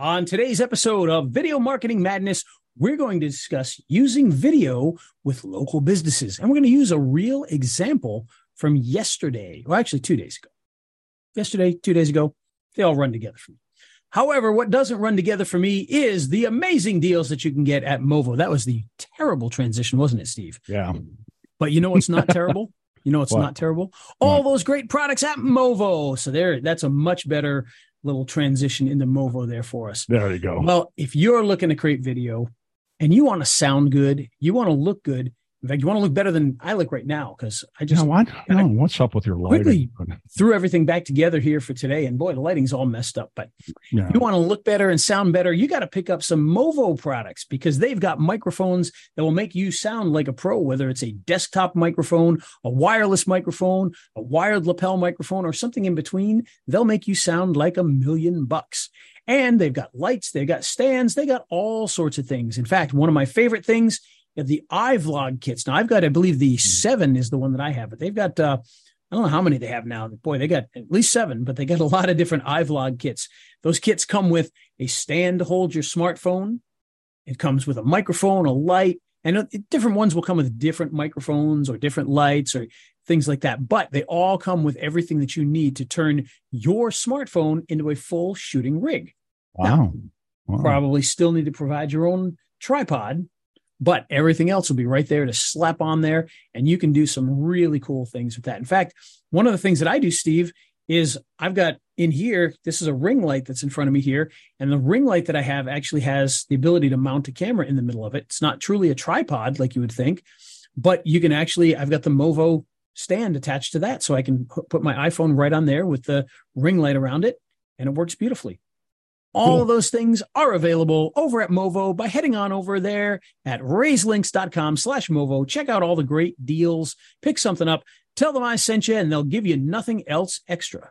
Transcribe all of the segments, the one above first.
On today's episode of Video Marketing Madness, we're going to discuss using video with local businesses. And we're going to use a real example from yesterday, well, actually, two days ago. Yesterday, two days ago, they all run together for me. However, what doesn't run together for me is the amazing deals that you can get at Movo. That was the terrible transition, wasn't it, Steve? Yeah. But you know what's not terrible? You know it's What? not terrible? All those great products at Movo. So there, that's a much better little transition into Movo there for us. There you go. Well, if you're looking to create video and you want to sound good, you want to look good. In fact, you want to look better than I look right now because I just know what? No, what's up with your lighting? threw everything back together here for today. And boy, the lighting's all messed up. But Yeah. if you want to look better and sound better, you got to pick up some Movo products because they've got microphones that will make you sound like a pro, whether it's a desktop microphone, a wireless microphone, a wired lapel microphone, or something in between. They'll make you sound like a million bucks. And they've got lights, they've got stands, they got all sorts of things. In fact, one of my favorite things the iVlog kits. Now, I've got, I believe the seven is the one that I have, but they've got, uh, I don't know how many they have now. Boy, they got at least seven, but they got a lot of different iVlog kits. Those kits come with a stand to hold your smartphone. It comes with a microphone, a light, and uh, different ones will come with different microphones or different lights or things like that. But they all come with everything that you need to turn your smartphone into a full shooting rig. Wow. Wow. Probably still need to provide your own tripod, but everything else will be right there to slap on there. And you can do some really cool things with that. In fact, one of the things that I do, Steve, is I've got in here, this is a ring light that's in front of me here. And the ring light that I have actually has the ability to mount a camera in the middle of it. It's not truly a tripod like you would think, but you can actually, I've got the Movo stand attached to that. So I can put my iPhone right on there with the ring light around it and it works beautifully. All Cool. of those things are available over at Movo by heading on over there at rayslinks.com slash Movo. Check out all the great deals, pick something up, tell them I sent you, and they'll give you nothing else extra.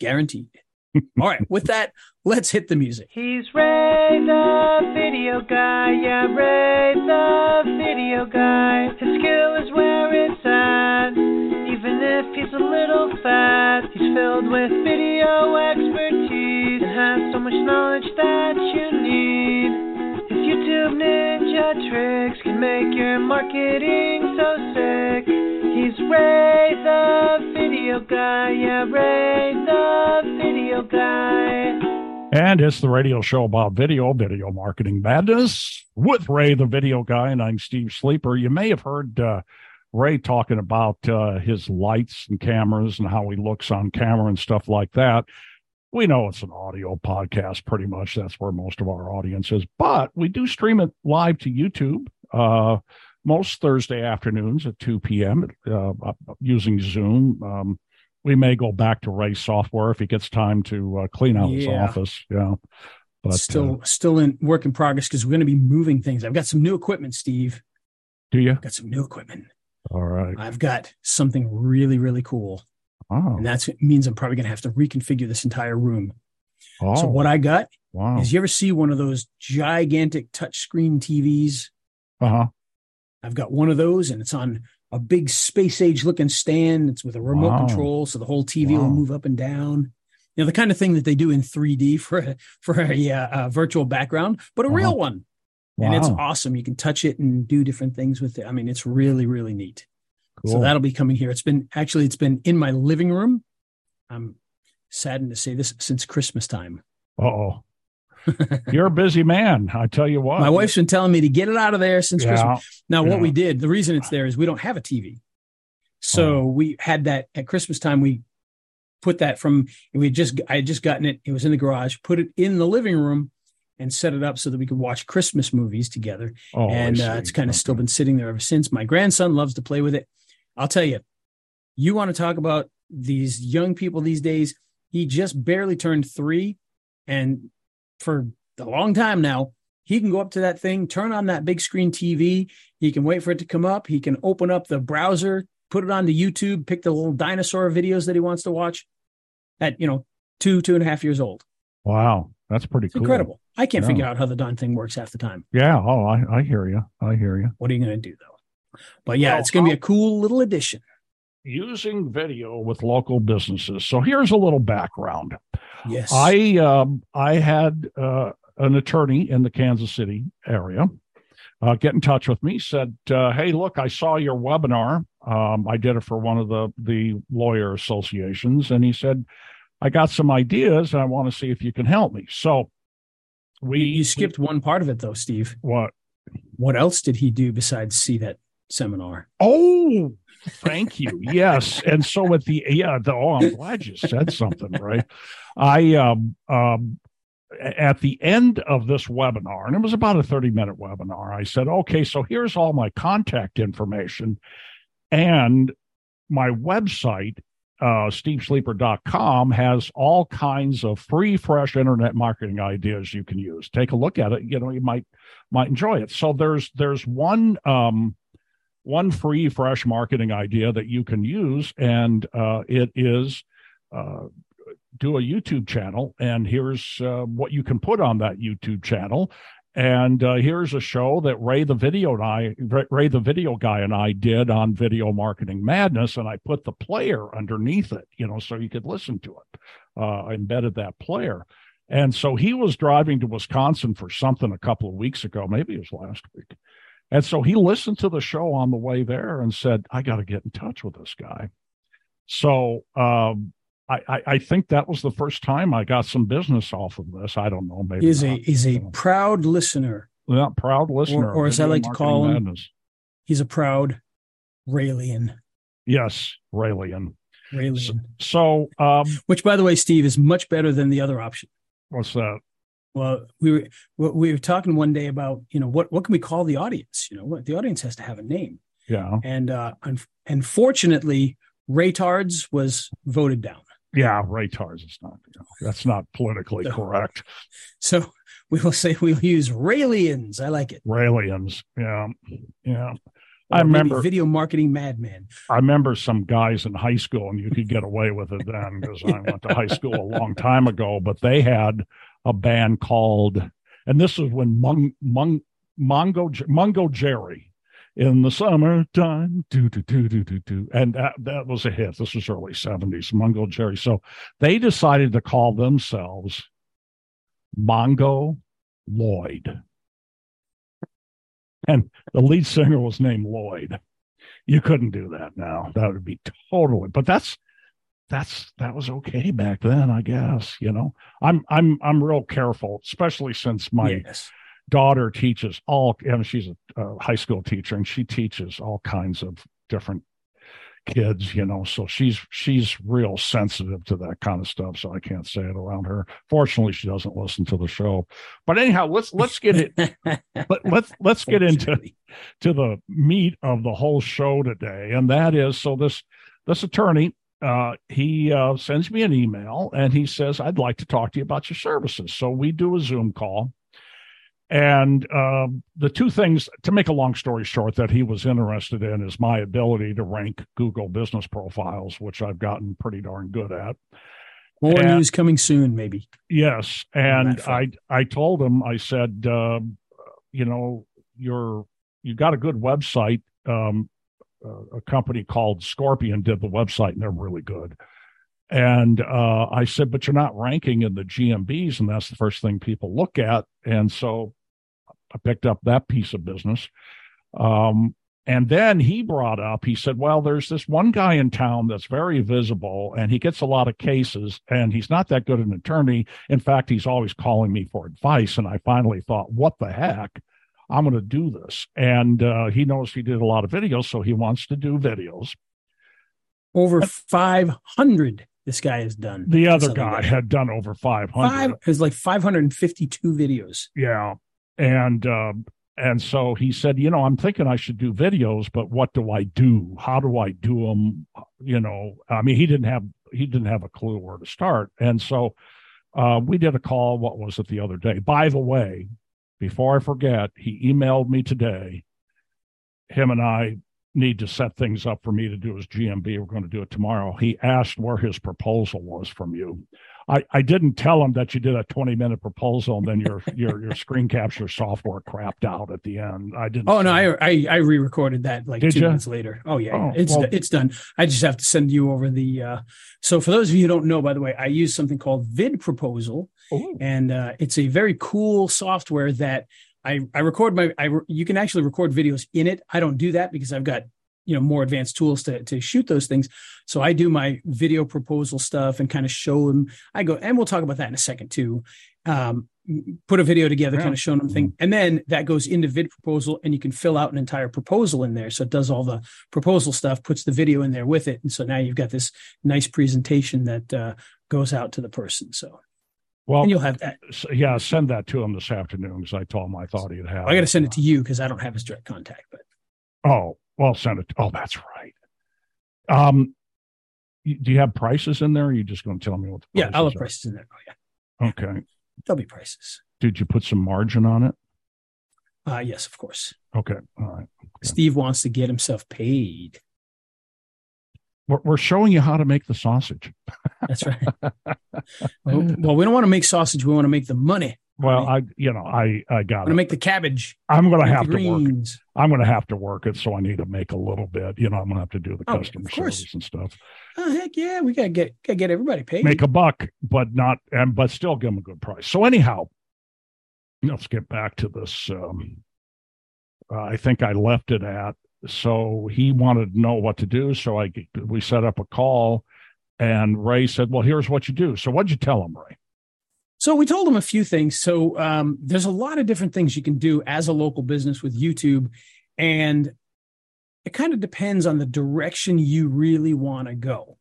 Guaranteed. all right, with that, let's hit the music. He's Ray the video guy, yeah, Ray the video guy. His skill is where it's at, even if he's a little fat. He's filled with video expertise and has so much knowledge that you need. His YouTube ninja tricks can make your marketing so sick. He's Ray the video guy, yeah, Ray the video guy. And it's the radio show about video, video marketing madness with Ray, the video guy, and I'm Steve Sleeper. You may have heard uh, Ray talking about uh, his lights and cameras and how he looks on camera and stuff like that. We know it's an audio podcast, pretty much. That's where most of our audience is, but we do stream it live to YouTube. Uh, most Thursday afternoons at 2 p.m. Uh, using Zoom. Um, we may go back to Ray software if he gets time to uh, clean out his Yeah. office. Yeah. But still, uh, still in work in progress because we're going to be moving things. I've got some new equipment, Steve. do you? I've got some new equipment. All right. I've got something really, really cool. Oh, And that means I'm probably going to have to reconfigure this entire room. oh So what I got wow. is you ever see one of those gigantic touchscreen TVs? Uh huh. I've got one of those and it's on a big space age looking stand. It's with a remote Wow. control. So the whole TV will move up and down. You know, the kind of thing that they do in 3D for a, for a, uh, virtual background, but a Uh-huh. real one. And it's awesome. You can touch it and do different things with it. I mean, it's really, really neat. So that'll be coming here. It's been actually, it's been in my living room. I'm saddened to say this since Christmas time. Uh-oh. You're a busy man. I tell you what. My wife's been telling me to get it out of there since Christmas. Yeah. Now, what Yeah. we did, the reason it's there is we don't have a TV. So Oh. we had that at Christmas time. We put that from, we just, I had just gotten it. It was in the garage, put it in the living room and set it up so that we could watch Christmas movies together. Oh, and uh, it's kind of still been sitting there ever since. My grandson loves to play with it. I'll tell you, you want to talk about these young people these days. He just barely turned three. And for a long time now, he can go up to that thing, turn on that big screen TV. He can wait for it to come up. He can open up the browser, put it onto YouTube, pick the little dinosaur videos that he wants to watch at, you know, two, two and a half years old. Wow. That's pretty It's cool. incredible. I can't Yeah. figure out how the darn thing works half the time. Yeah. Oh, I, I hear you. I hear you. What are you going to do though? But yeah, Well, it's going to be a cool little addition. using video with local businesses. So here's a little background. Yes. I um, I had uh, an attorney in the Kansas City area uh, get in touch with me. Said, uh, "Hey, look, I saw your webinar. Um, I did it for one of the the lawyer associations, and he said, I got some ideas, and I want to see if you can help me." So we you, you skipped one part of it though, Steve. what? What else did he do besides see that seminar? Oh, thank you. yes. And so at the yeah, the oh, I'm glad you said something, right? I um um at the end of this webinar, and it was about a 30 minute webinar, I said, okay, so here's all my contact information and my website, uh, stevesleeper.com has all kinds of free, fresh internet marketing ideas you can use. Take a look at it. You know, you might, might enjoy it. So there's, there's one, um, one free, fresh marketing idea that you can use, and uh, it is uh, do a YouTube channel, and here's uh, what you can put on that YouTube channel. And uh, here's a show that Ray the video and I, Ray the video guy and I did on Video Marketing Madness, and I put the player underneath it, you know, so you could listen to it. Uh, I embedded that player, and so he was driving to Wisconsin for something a couple of weeks ago, maybe it was last week, and so he listened to the show on the way there and said, "I got to get in touch with this guy." So um, I, I, think that was the first time I got some business off of this. I don't know. Maybe he's a he's a proud listener. Yeah, proud listener. Or, or as I like to call him, madness. he's a proud Raelian. Yes, Raelian. Raelian. So, so um, which, by the way, Steve is much better than the other option. What's that? Well, we were we were talking one day about you know what what can we call the audience? You know, what the audience has to have a name. Yeah. And uh, unfortunately, Raytards was voted down. Yeah, Raytards is not. You know, that's not politically correct. So we will say we'll use Raelians. I like it. Raelians. Yeah. Yeah. Or I remember video marketing madman. I remember some guys in high school, and you could get away with it then because. I went to high school a long time ago. But they had a band called, and this is when Mongo Mungo Jerry in the summertime, do do do do do do, and that, that was a hit. This was early seventies, Mongo Jerry. So they decided to call themselves Mongo Lloyd, and the lead singer was named Lloyd. You couldn't do that now. That would be totally. But that's that's that was okay back then, I guess. You know, I'm I'm I'm real careful, especially since my yes. daughter teaches all. Know, she's a, a high school teacher, and she teaches all kinds of different kids, you know, so she's she's real sensitive to that kind of stuff. So I can't say it around her. Fortunately, she doesn't listen to the show. But anyhow, let's let's get it let, let's let's get into to the meat of the whole show today. And that is so this this attorney uh, he uh, sends me an email and he says, I'd like to talk to you about your services. So we do a Zoom call. And uh, the two things, to make a long story short, that he was interested in is my ability to rank Google business profiles, which I've gotten pretty darn good at. More and, news coming soon, maybe. Yes, and I I told him I said, uh, you know, you're you got a good website. Um, a company called Scorpion did the website, and they're really good. And uh, I said, but you're not ranking in the GMBs, and that's the first thing people look at. And so I picked up that piece of business. Um, and then he brought up, he said, Well, there's this one guy in town that's very visible and he gets a lot of cases and he's not that good an attorney. In fact, he's always calling me for advice. And I finally thought, What the heck? I'm going to do this. And uh, he knows he did a lot of videos, so he wants to do videos. Over 500 this guy has done. The other guy, guy, had done over 500. Five, it was like 552 videos. Yeah. And, uh, and so he said, you know, I'm thinking I should do videos, but what do I do? How do I do them? You know, I mean, he didn't have, he didn't have a clue where to start. And so, uh, we did a call. What was it the other day? By the way, before I forget, he emailed me today. Him and I need to set things up for me to do his GMB. We're going to do it tomorrow. He asked where his proposal was from you. I, I didn't tell him that you did a 20 minute proposal and then your your your screen capture software crapped out at the end. I didn't. Oh no, I I, I re-recorded that like Did two ya? minutes later. Oh yeah, Oh, it's well- it's done. I just have to send you over the. uh So for those of you who don't know, by the way, I use something called Vid Proposal, Ooh. and uh, it's a very cool software that I I record my I you can actually record videos in it. I don't do that because I've got you know more advanced tools to to shoot those things. So I do my video proposal stuff and kind of show them. I go and we'll talk about that in a second too. Um, put a video together, Yeah. kind of showing them thing, and then that goes into vid proposal, and you can fill out an entire proposal in there. So it does all the proposal stuff, puts the video in there with it, and so now you've got this nice presentation that uh, goes out to the person. So Well, and you'll have that. yeah, send that to him this afternoon because I told him I thought he'd have. I got to send it to you because I don't have his direct contact. But Oh, well, send it. Oh, that's right. Um, do you have prices in there? Or are you just going to tell me what the yeah, I'll have prices in there. Oh yeah? Okay. there'll be prices. Did you put some margin on it? Uh, yes, of course. Okay. All right. Steve wants to get himself paid. We're, we're showing you how to make the sausage. That's right. well, we don't want to make sausage. We want to make the money. Well, I, you know, I, I got to make the cabbage. I'm going to have to work. I'm going to have to work it, so I need to make a little bit. You know, I'm going to have to do the Oh, customer service and stuff. Oh heck yeah, we gotta get gotta get everybody paid. Make a buck, but not, and but still give them a good price. So anyhow, let's get back to this. Um, uh, I think I left it at. So he wanted to know what to do. So I we set up a call, and Ray said, "Well, here's what you do." So what'd you tell him, Ray? So we told him a few things. So um, there's a lot of different things you can do as a local business with YouTube, and it kind of depends on the direction you really want to go.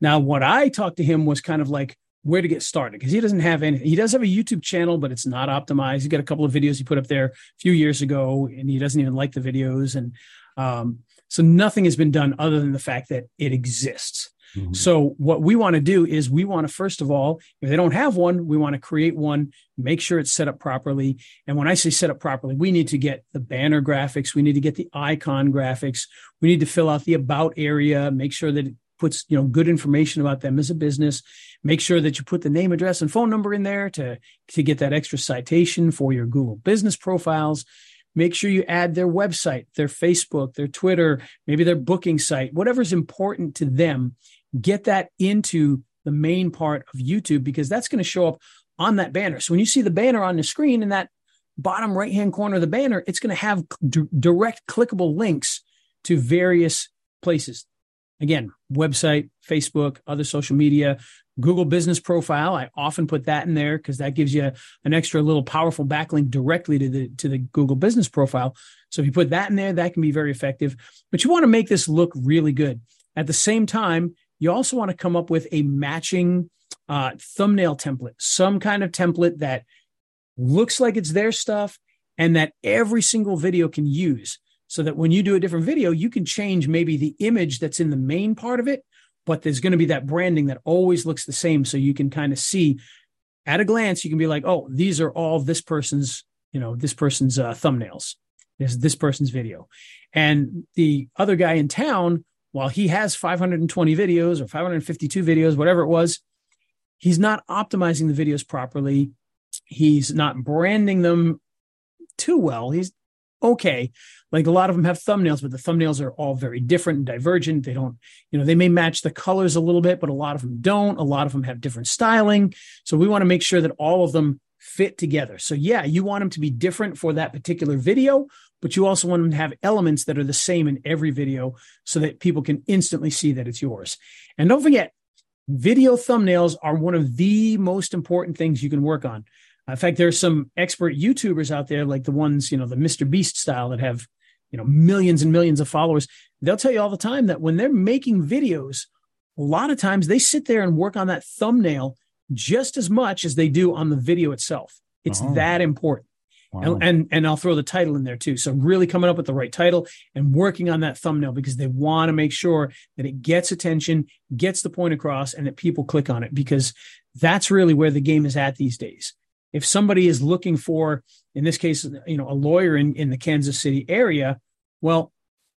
Now, what I talked to him was kind of like where to get started because he doesn't have any. He does have a YouTube channel, but it's not optimized. He's got a couple of videos he put up there a few years ago, and he doesn't even like the videos, and um, so nothing has been done other than the fact that it exists. So what we want to do is we want to first of all, if they don't have one, we want to create one, make sure it's set up properly. And when I say set up properly, we need to get the banner graphics, we need to get the icon graphics, we need to fill out the about area, make sure that it puts, you know, good information about them as a business, make sure that you put the name, address and phone number in there to to get that extra citation for your Google business profiles. Make sure you add their website, their Facebook, their Twitter, maybe their booking site, whatever's important to them get that into the main part of YouTube because that's going to show up on that banner. So when you see the banner on the screen in that bottom right hand corner of the banner, it's going to have d- direct clickable links to various places. Again, website, Facebook, other social media, Google business profile. I often put that in there because that gives you an extra little powerful backlink directly to the to the Google business profile. So if you put that in there, that can be very effective. But you want to make this look really good. At the same time, you also want to come up with a matching uh, thumbnail template, some kind of template that looks like it's their stuff and that every single video can use so that when you do a different video, you can change maybe the image that's in the main part of it, but there's going to be that branding that always looks the same. So you can kind of see at a glance, you can be like, oh, these are all this person's, you know, this person's uh, thumbnails. This is this person's video. And the other guy in town, while he has 520 videos or 552 videos, whatever it was, he's not optimizing the videos properly. He's not branding them too well. He's okay. Like a lot of them have thumbnails, but the thumbnails are all very different and divergent. They don't, you know, they may match the colors a little bit, but a lot of them don't. A lot of them have different styling. So we want to make sure that all of them fit together. So yeah, you want them to be different for that particular video, but you also want them to have elements that are the same in every video so that people can instantly see that it's yours. And don't forget, video thumbnails are one of the most important things you can work on. In fact, there's some expert YouTubers out there, like the ones, you know, the Mr. Beast style that have, you know, millions and millions of followers. They'll tell you all the time that when they're making videos, a lot of times they sit there and work on that thumbnail just as much as they do on the video itself. It's Oh. that important. Wow. And, and and I'll throw the title in there too. So really coming up with the right title and working on that thumbnail because they want to make sure that it gets attention, gets the point across, and that people click on it because that's really where the game is at these days. If somebody is looking for, in this case, you know, a lawyer in, in the Kansas City area, well,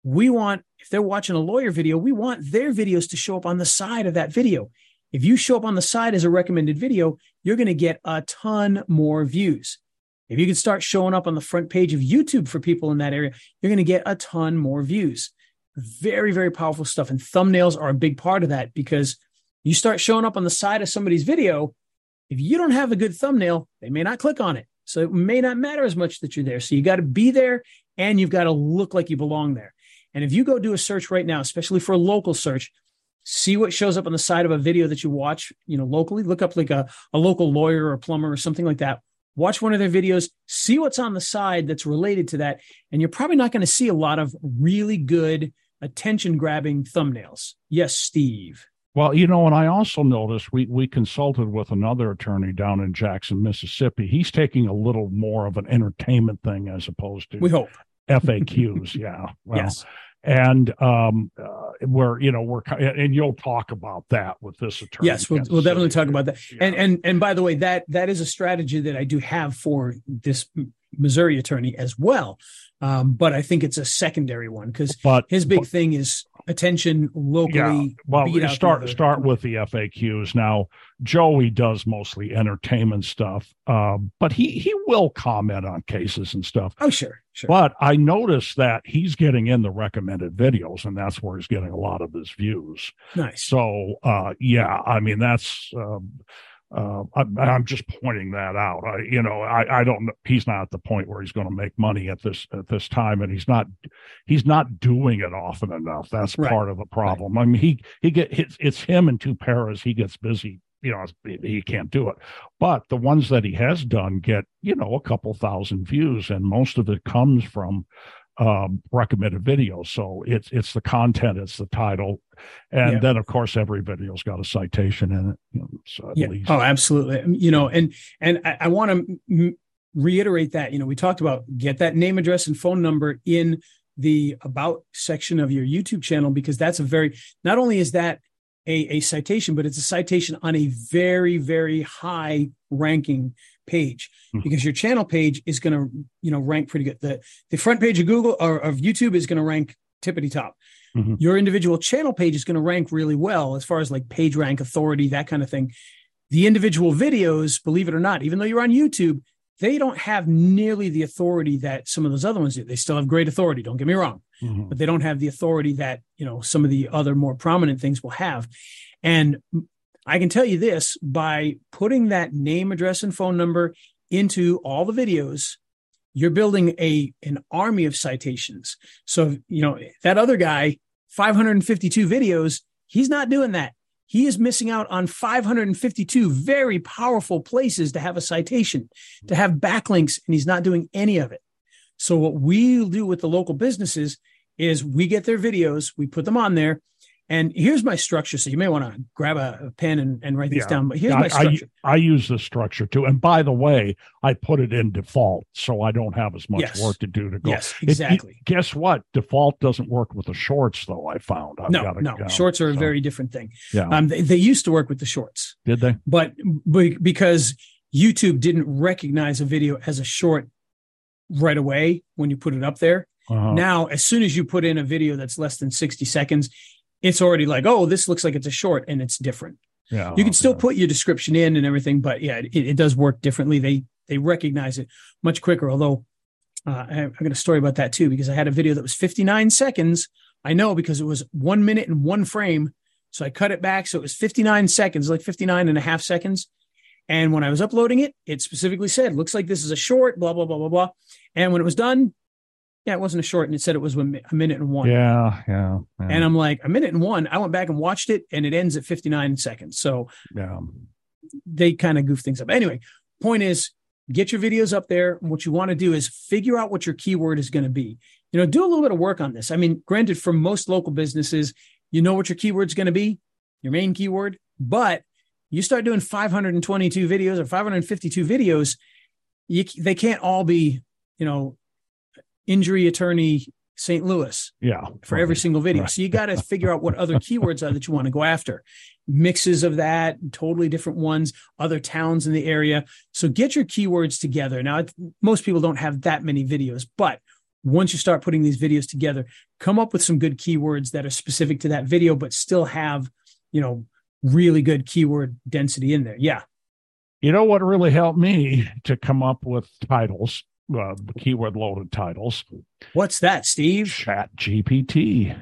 we want if they're watching a lawyer video, we want their videos to show up on the side of that video. If you show up on the side as a recommended video, you're going to get a ton more views. If you can start showing up on the front page of YouTube for people in that area, you're going to get a ton more views. Very, very powerful stuff. And thumbnails are a big part of that because you start showing up on the side of somebody's video. If you don't have a good thumbnail, they may not click on it. So it may not matter as much that you're there. So you got to be there and you've got to look like you belong there. And if you go do a search right now, especially for a local search, see what shows up on the side of a video that you watch, you know, locally, look up like a, a local lawyer or a plumber or something like that. Watch one of their videos, see what's on the side that's related to that. And you're probably not going to see a lot of really good attention grabbing thumbnails. Yes, Steve. Well, you know, and I also noticed we we consulted with another attorney down in Jackson, Mississippi. He's taking a little more of an entertainment thing as opposed to we hope FAQs. yeah. Well, yes and um, uh, where you know we're and you'll talk about that with this attorney. Yes, we'll, we'll definitely talk about that. Yeah. And and and by the way, that that is a strategy that I do have for this Missouri attorney as well. Um, but I think it's a secondary one because his big but, thing is attention locally. Yeah. Well, start start with the FAQs. Now, Joey does mostly entertainment stuff, uh, but he he will comment on cases and stuff. Oh, sure, sure. But I noticed that he's getting in the recommended videos, and that's where he's getting a lot of his views. Nice. So, uh, yeah, I mean that's. Um, uh, I, am just pointing that out. I, you know, I, I don't. He's not at the point where he's going to make money at this at this time, and he's not. He's not doing it often enough. That's right. part of the problem. Right. I mean, he he get it's, it's him and two paras. He gets busy. You know, he can't do it. But the ones that he has done get you know a couple thousand views, and most of it comes from um, recommended videos. So it's it's the content, it's the title, and yeah. then of course every video's got a citation in it. You know, so yeah. Least. Oh, absolutely. Um, you know, and and I, I want to m- reiterate that. You know, we talked about get that name, address, and phone number in the about section of your YouTube channel because that's a very not only is that a, a citation, but it's a citation on a very very high ranking page mm-hmm. because your channel page is going to you know rank pretty good the the front page of google or of youtube is going to rank tippity top mm-hmm. your individual channel page is going to rank really well as far as like page rank authority that kind of thing the individual videos believe it or not even though you're on youtube they don't have nearly the authority that some of those other ones do they still have great authority don't get me wrong mm-hmm. but they don't have the authority that you know some of the other more prominent things will have and I can tell you this by putting that name, address, and phone number into all the videos, you're building a an army of citations. So, you know, that other guy, 552 videos, he's not doing that. He is missing out on 552 very powerful places to have a citation, to have backlinks, and he's not doing any of it. So, what we do with the local businesses is we get their videos, we put them on there, and here's my structure. So you may want to grab a, pen and, and write this yeah. down. But here's my structure. I, I, use the structure too. And by the way, I put it in default so I don't have as much yes. work to do to go. Yes, exactly. It, guess what? Default doesn't work with the shorts, though. I found. I've no, no. shorts are so. a very different thing. Yeah. Um, they, they used to work with the shorts. Did they? But because YouTube didn't recognize a video as a short right away when you put it up there. Uh-huh. Now, as soon as you put in a video that's less than 60 seconds, it's already like, oh, this looks like it's a short and it's different. Yeah, you can still put your description in and everything, but yeah, it, it does work differently. They they recognize it much quicker. Although uh, I, I've got a story about that too because I had a video that was 59 seconds. I know because it was one minute and one frame, so I cut it back so it was 59 seconds, like 59 and a half seconds. And when I was uploading it, it specifically said, "Looks like this is a short." Blah blah blah blah blah. And when it was done, yeah, it wasn't a short, and it said it was a minute and one. Yeah, yeah, yeah. And I'm like, a minute and one. I went back and watched it, and it ends at 59 seconds. So yeah, they kind of goof things up. Anyway, point is, get your videos up there. What you want to do is figure out what your keyword is going to be. You know, do a little bit of work on this. I mean, granted, for most local businesses, you know what your keyword is going to be, your main keyword, but you start doing 522 videos or 552 videos, you, they can't all be, you know, injury attorney St. Louis. Yeah. For right. every single video. Right. So you got to figure out what other keywords are that you want to go after. Mixes of that, totally different ones, other towns in the area. So get your keywords together. Now, most people don't have that many videos, but once you start putting these videos together, come up with some good keywords that are specific to that video, but still have, you know, really good keyword density in there. Yeah. You know what really helped me to come up with titles, uh, keyword loaded titles? What's that, Steve? Chat GPT.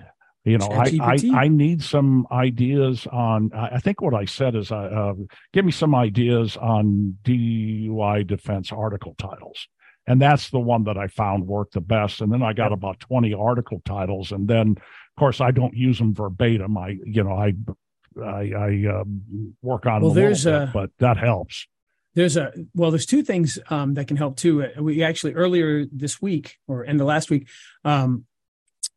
You know, I, I, I need some ideas on. I think what I said is, uh, uh, give me some ideas on DUI defense article titles, and that's the one that I found worked the best. And then I got about twenty article titles, and then of course I don't use them verbatim. I you know I I, I uh, work on well, there's bit, a, but that helps. There's a well, there's two things um, that can help too. We actually earlier this week or in the last week, um,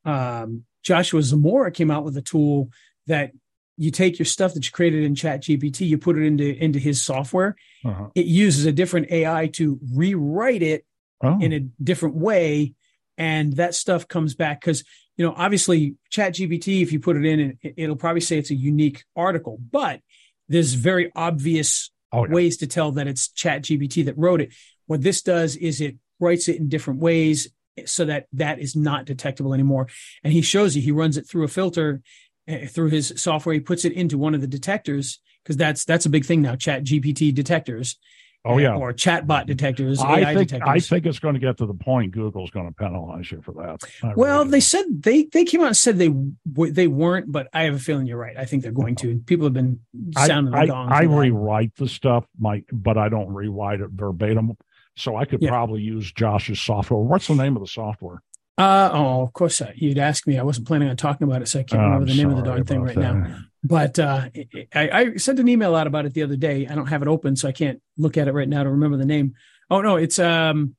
um, Joshua Zamora came out with a tool that you take your stuff that you created in chat gpt you put it into into his software uh-huh. it uses a different ai to rewrite it oh. in a different way and that stuff comes back because you know obviously chat gpt if you put it in it'll probably say it's a unique article but there's very obvious oh, yeah. ways to tell that it's chat gpt that wrote it what this does is it writes it in different ways so that that is not detectable anymore. And he shows you, he runs it through a filter uh, through his software. He puts it into one of the detectors because that's that's a big thing now. Chat GPT detectors. Oh yeah, or chatbot detectors. I AI think detectors. I think it's going to get to the point Google's going to penalize you for that. I well, really they said they they came out and said they they weren't, but I have a feeling you're right. I think they're going to. People have been sounding I, the gong. I, I rewrite the stuff, my but I don't rewrite it verbatim. So I could yeah. probably use Josh's software. What's the name of the software? Uh, oh, of course, uh, you'd ask me. I wasn't planning on talking about it, so I can't remember the name of the darn thing right that. now. But uh, I, I, sent an email out about it the other day. I don't have it open, so I can't look at it right now to remember the name. Oh no, it's um,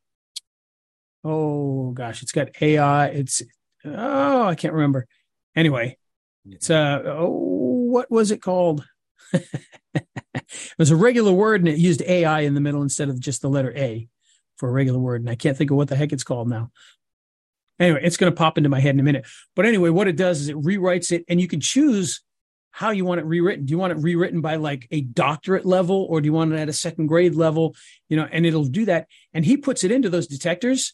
oh gosh, it's got AI. It's oh, I can't remember. Anyway, it's uh, oh, what was it called? it was a regular word and it used AI in the middle instead of just the letter A for a regular word. And I can't think of what the heck it's called now. Anyway, it's going to pop into my head in a minute. But anyway, what it does is it rewrites it and you can choose how you want it rewritten. Do you want it rewritten by like a doctorate level or do you want it at a second grade level? You know, and it'll do that. And he puts it into those detectors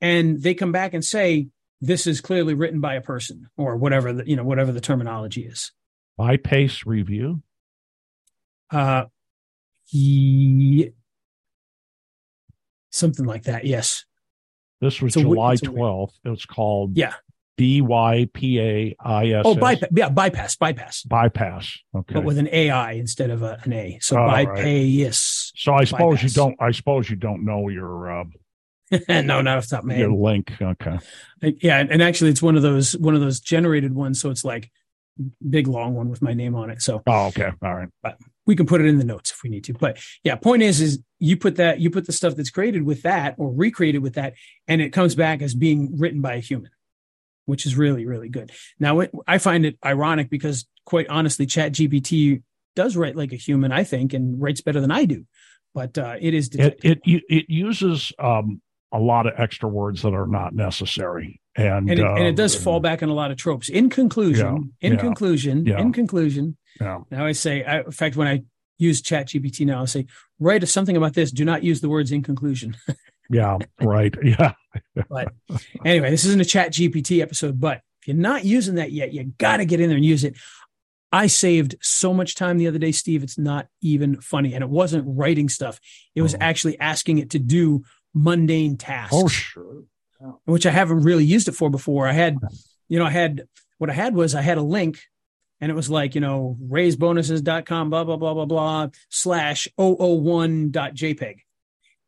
and they come back and say, this is clearly written by a person or whatever the, you know, whatever the terminology is. By pace review. Uh, he, something like that. Yes. This was July twelfth. It was called yeah B Y P A I S. Oh, bypass. Yeah, bypass. Bypass. Bypass. Okay. But with an AI instead of a, an A. So bypass. Right. So I suppose bypass. you don't. I suppose you don't know your. Uh, no, not off top of my Your link. Okay. Yeah, and actually, it's one of those one of those generated ones. So it's like big long one with my name on it. So. Oh, okay. All right. But we can put it in the notes if we need to. But yeah, point is, is you put that, you put the stuff that's created with that or recreated with that, and it comes back as being written by a human, which is really, really good. Now, it, I find it ironic because quite honestly, chat GPT does write like a human, I think, and writes better than I do, but uh, it is, it, it, it, uses um, a lot of extra words that are not necessary. And, and, it, uh, and it does fall back on a lot of tropes. In conclusion, yeah, in yeah, conclusion, yeah. in conclusion, yeah. Now I say, I, in fact, when I use Chat GPT now, I say, write something about this. Do not use the words in conclusion. yeah, right. Yeah. but anyway, this isn't a Chat GPT episode, but if you're not using that yet, you got to get in there and use it. I saved so much time the other day, Steve. It's not even funny. And it wasn't writing stuff, it was oh. actually asking it to do mundane tasks. Oh, sure. Yeah. Which I haven't really used it for before. I had, you know, I had what I had was I had a link and it was like, you know, raysbonuses.com, blah, blah, blah, blah, blah, slash 001.jpg.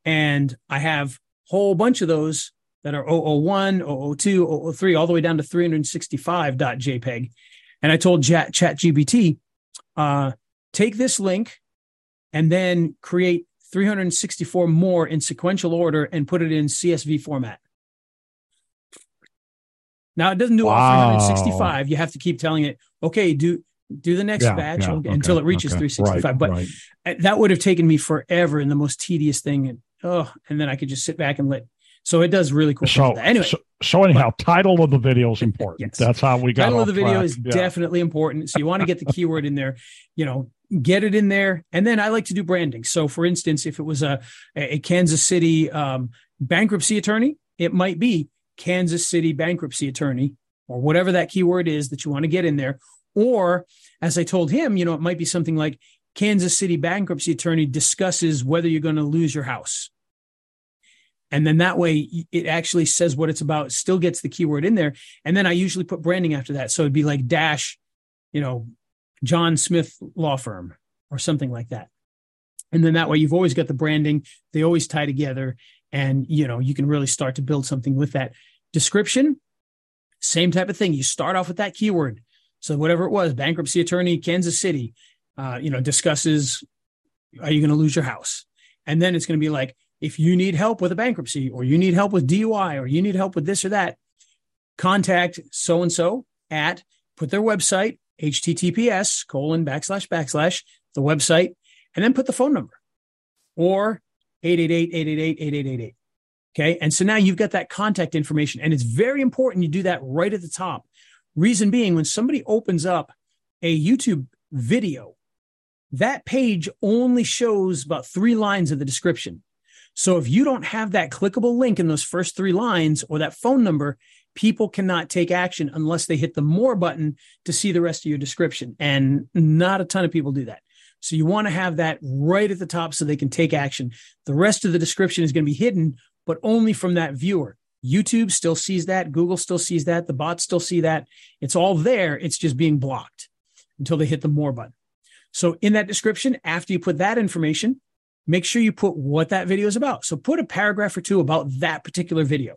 And I have a whole bunch of those that are 001, 002, 003, all the way down to 365.jpg. And I told Chat, Chat GPT, uh, take this link and then create 364 more in sequential order and put it in CSV format. Now it doesn't do wow. all 365. You have to keep telling it, okay, do do the next yeah, batch yeah, okay, until it reaches okay, 365. Right, but right. that would have taken me forever and the most tedious thing. Oh, and then I could just sit back and let. So it does really cool. So anyway, so, so anyhow, but, title of the video is important. yes. That's how we got. Title of the track. video is yeah. definitely important. So you want to get the keyword in there. You know, get it in there, and then I like to do branding. So for instance, if it was a a Kansas City um, bankruptcy attorney, it might be Kansas City bankruptcy attorney or whatever that keyword is that you want to get in there. Or as I told him, you know, it might be something like Kansas City bankruptcy attorney discusses whether you're going to lose your house. And then that way it actually says what it's about, still gets the keyword in there. And then I usually put branding after that. So it'd be like dash, you know, John Smith law firm or something like that. And then that way you've always got the branding. They always tie together and, you know, you can really start to build something with that description. Same type of thing. You start off with that keyword. So whatever it was, bankruptcy attorney, Kansas City, uh, you know, discusses, are you going to lose your house? And then it's going to be like, if you need help with a bankruptcy or you need help with DUI or you need help with this or that, contact so and so at put their website, https colon backslash backslash the website, and then put the phone number or 888-888-8888. Okay. And so now you've got that contact information and it's very important you do that right at the top. Reason being when somebody opens up a YouTube video, that page only shows about three lines of the description. So if you don't have that clickable link in those first three lines or that phone number, people cannot take action unless they hit the more button to see the rest of your description. And not a ton of people do that. So you want to have that right at the top so they can take action. The rest of the description is going to be hidden, but only from that viewer. YouTube still sees that. Google still sees that. The bots still see that. It's all there. It's just being blocked until they hit the more button. So in that description, after you put that information, make sure you put what that video is about. So put a paragraph or two about that particular video.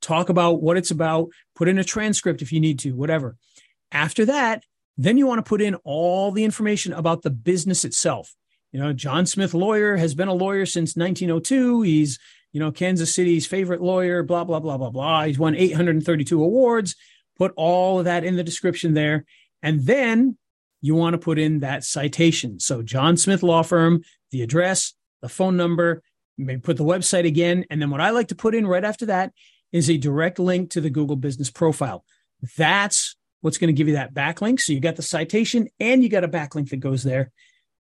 Talk about what it's about, put in a transcript if you need to, whatever. After that, then you want to put in all the information about the business itself. You know, John Smith lawyer has been a lawyer since 1902. He's, you know, Kansas City's favorite lawyer, blah, blah, blah, blah, blah. He's won 832 awards. Put all of that in the description there. And then you want to put in that citation. So John Smith Law Firm, the address, the phone number, maybe put the website again. And then what I like to put in right after that is a direct link to the Google business profile. That's what's going to give you that backlink. So you got the citation and you got a backlink that goes there.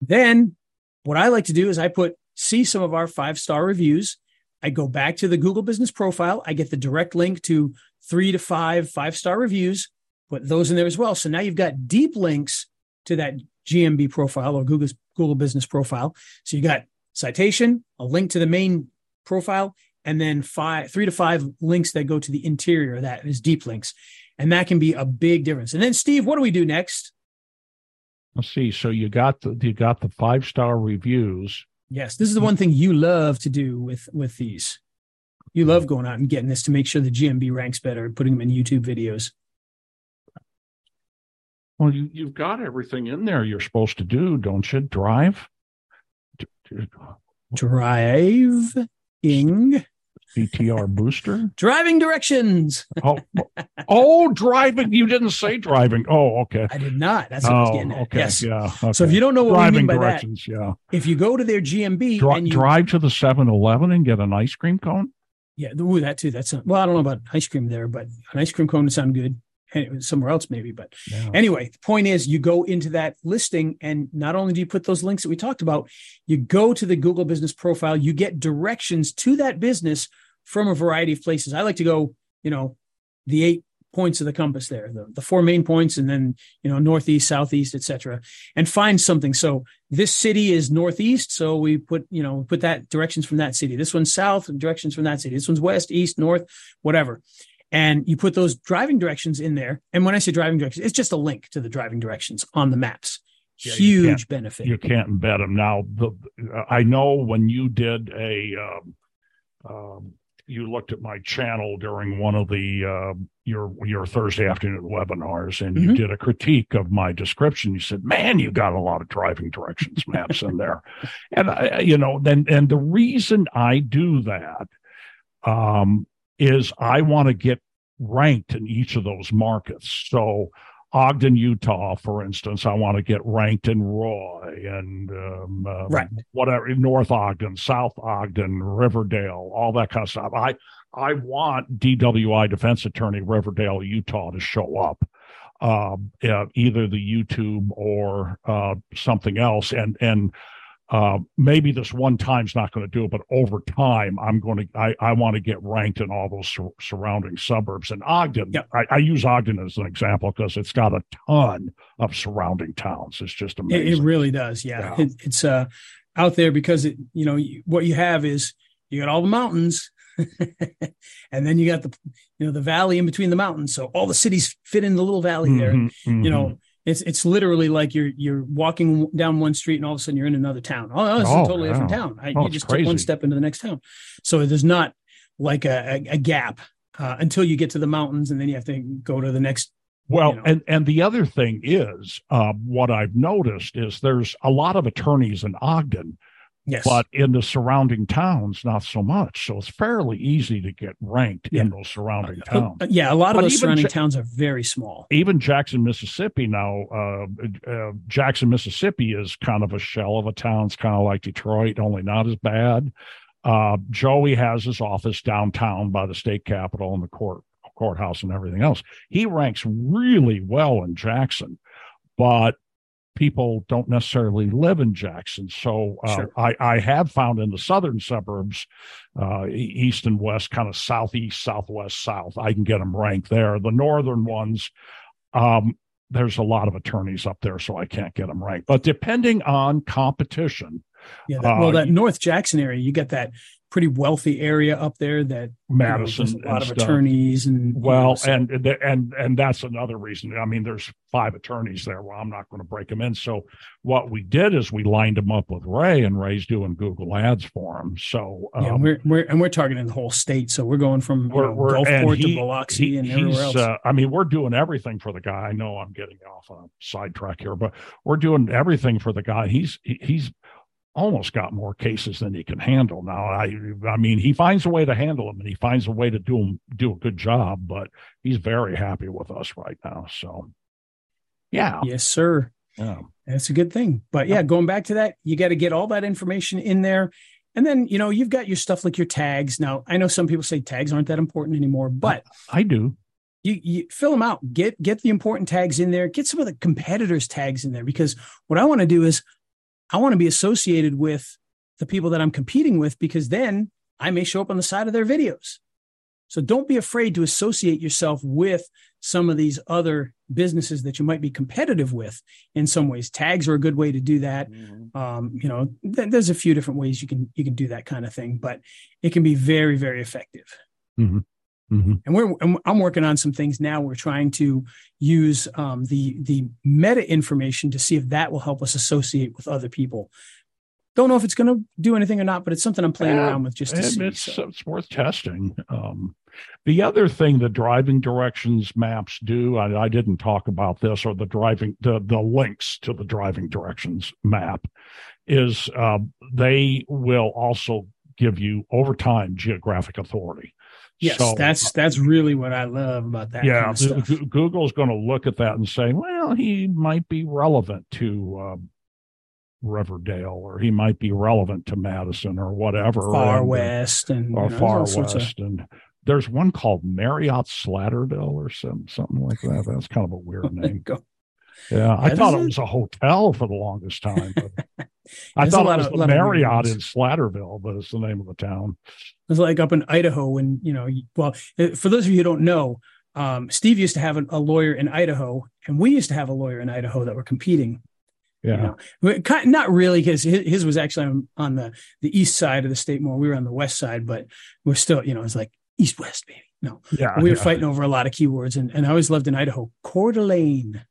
Then what I like to do is I put, see some of our five star reviews. I go back to the Google business profile. I get the direct link to three to five five star reviews, put those in there as well. So now you've got deep links to that GMB profile or Google's Google business profile. So you got citation, a link to the main profile, and then five, three to five links that go to the interior. That is deep links. And that can be a big difference. And then Steve, what do we do next? Let's see. So you got the you got the five star reviews. Yes, this is the one thing you love to do with with these. You love mm. going out and getting this to make sure the GMB ranks better, and putting them in YouTube videos. Well, you, you've got everything in there you're supposed to do, don't you? Drive. Driving. BTR booster. Driving directions. oh, oh, driving. You didn't say driving. Oh, okay. I did not. That's what oh, I was oh, getting at. Okay. Yes. Yeah. Okay. So if you don't know what driving we mean by directions, that, yeah. if you go to their GMB Dri- and you drive to the 7-Eleven and get an ice cream cone. yeah, ooh, that too. That's well, I don't know about ice cream there, but an ice cream cone would sound good. Somewhere else maybe, but. Anyway, the point is you go into that listing and not only do you put those links that we talked about, you go to the Google business profile, you get directions to that business from a variety of places. I like to go, you know, the eight points of the compass there, the, the four main points, and then, you know, northeast, southeast, etc., and find something. So this city is northeast. So we put, you know, put that directions from that city. This one's south, directions from that city. This one's west, east, north, whatever and you put those driving directions in there. And when I say driving directions, it's just a link to the driving directions on the maps. Yeah, Huge benefit. You can't embed them now. The, I know when you did a, um, um, you looked at my channel during one of the uh, your your Thursday afternoon webinars, and you Mhm. did a critique of my description. You said, "Man, you got a lot of driving directions maps in there," and I, you know, then and the reason I do that um, is I want to get ranked in each of those markets. So Ogden, Utah, for instance, I want to get ranked in Roy and um, uh, Right. whatever North Ogden, South Ogden, Riverdale, all that kind of stuff. I I want DWI Defense Attorney Riverdale, Utah, to show up. Um, uh, either the YouTube or uh, something else, and and uh, maybe this one time's not going to do it, but over time, I'm going to, I, I want to get ranked in all those sur- surrounding suburbs. And Ogden, Yep. I, I use Ogden as an example because it's got a ton of surrounding towns. It's just amazing. it really does. Yeah. Yeah. It, it's uh, out there because it, you know, you- what you have is you got all the mountains and then you got the, you know, the valley in between the mountains. So all the cities fit in the little valley there. Mhm, You know, it's, it's literally like you're, you're walking down one street and all of a sudden you're in another town. Oh, is Oh, a totally different town. I, Oh, you it's just took one step into the next town. So there's not like a, a, a gap uh, until you get to the mountains and then you have to go to the next. Well, you know. and and the other thing is, uh, what I've noticed is there's a lot of attorneys in Ogden, Yes. but in the surrounding towns, not so much. So it's fairly easy to get ranked in those surrounding towns. Uh, yeah. A lot of But those surrounding Ja- towns are very small. Even Jackson, Mississippi now, uh, uh, Jackson, Mississippi is kind of a shell of a town. It's kind of like Detroit, only not as bad. Uh, Joey has his office downtown by the state capitol and the court courthouse and everything else. He ranks really well in Jackson, but people don't necessarily live in Jackson. So uh, Sure. I, I have found in the southern suburbs, uh, east and west, kind of southeast, southwest, south, I can get them ranked there. The northern ones, um, there's a lot of attorneys up there, so I can't get them ranked. But depending on competition, Yeah. That, well, Uh, that North Jackson area, you get that pretty wealthy area up there that you know, Madison, a lot of stuff. attorneys and you know, Well, and and and that's another reason. I mean, there's five attorneys there. Well, I'm not going to break them in. So what we did is we lined them up with Ray, and Ray's doing Google Ads for him. So yeah, um, we're we're and we're targeting the whole state, so we're going from we're, know, we're Gulfport he- to Biloxi he- and everywhere else. Uh, I mean, we're doing everything for the guy. I know I'm getting off on a sidetrack here, but we're doing everything for the guy. He's he- he's almost got more cases than he can handle now. I I mean, he finds a way to handle them, and he finds a way to do 'em- do a good job. But he's very happy with us right now. So, yeah, yes, sir. yeah. That's a good thing. But yeah, going back to that, you got to get all that information in there. And then, you know, you've got your stuff like your tags. Now, I know some people say tags aren't that important anymore, but I do. you, you fill them out get get the important tags in there get some of the competitors tags in there because what i want to do is i want to be associated with the people that i'm competing with because then i may show up on the side of their videos. So don't be afraid to associate yourself with some of these other businesses that you might be competitive with in some ways. Tags are a good way to do that. Um, you know th- there's a few different ways you can you can do that kind of thing but it can be very very effective hmm and we're and I'm working on some things now. We're trying to use um, the the meta information to see if that will help us associate with other people. Don't know if it's going to do anything or not, but it's something I'm playing Yeah, around with just to see. it's so. it's worth testing. Um, the other thing the driving directions maps do, I, I didn't talk about this, or the driving the the links to the driving directions map, is uh, they will also give you over time geographic authority. Yes, So, that's that's really what I love about that. yeah, kind of Google's going to look at that and say, well, he might be relevant to um, Riverdale, or he might be relevant to Madison, or whatever. far and, uh, west and or you know, far west, of- and there's one called Marriott Slaterville or some something like that. That's kind of a weird name. Yeah, I thought it was a hotel for the longest time. I thought it was of- the lot of weird Marriott in Slaterville, but it's the name of the town. It's like up in Idaho, and you know, you- well, uh, for those of you who don't know, um, Steve used to have an, a lawyer in Idaho, and we used to have a lawyer in Idaho that were competing. Yeah, You know, not really, because his, his was actually on, on the the east side of the state more. We were on the west side, but we're still, you know, it's like east west, baby. No, yeah. we were yeah. fighting over a lot of keywords, and, and I always loved in Idaho, Coeur d'Alene,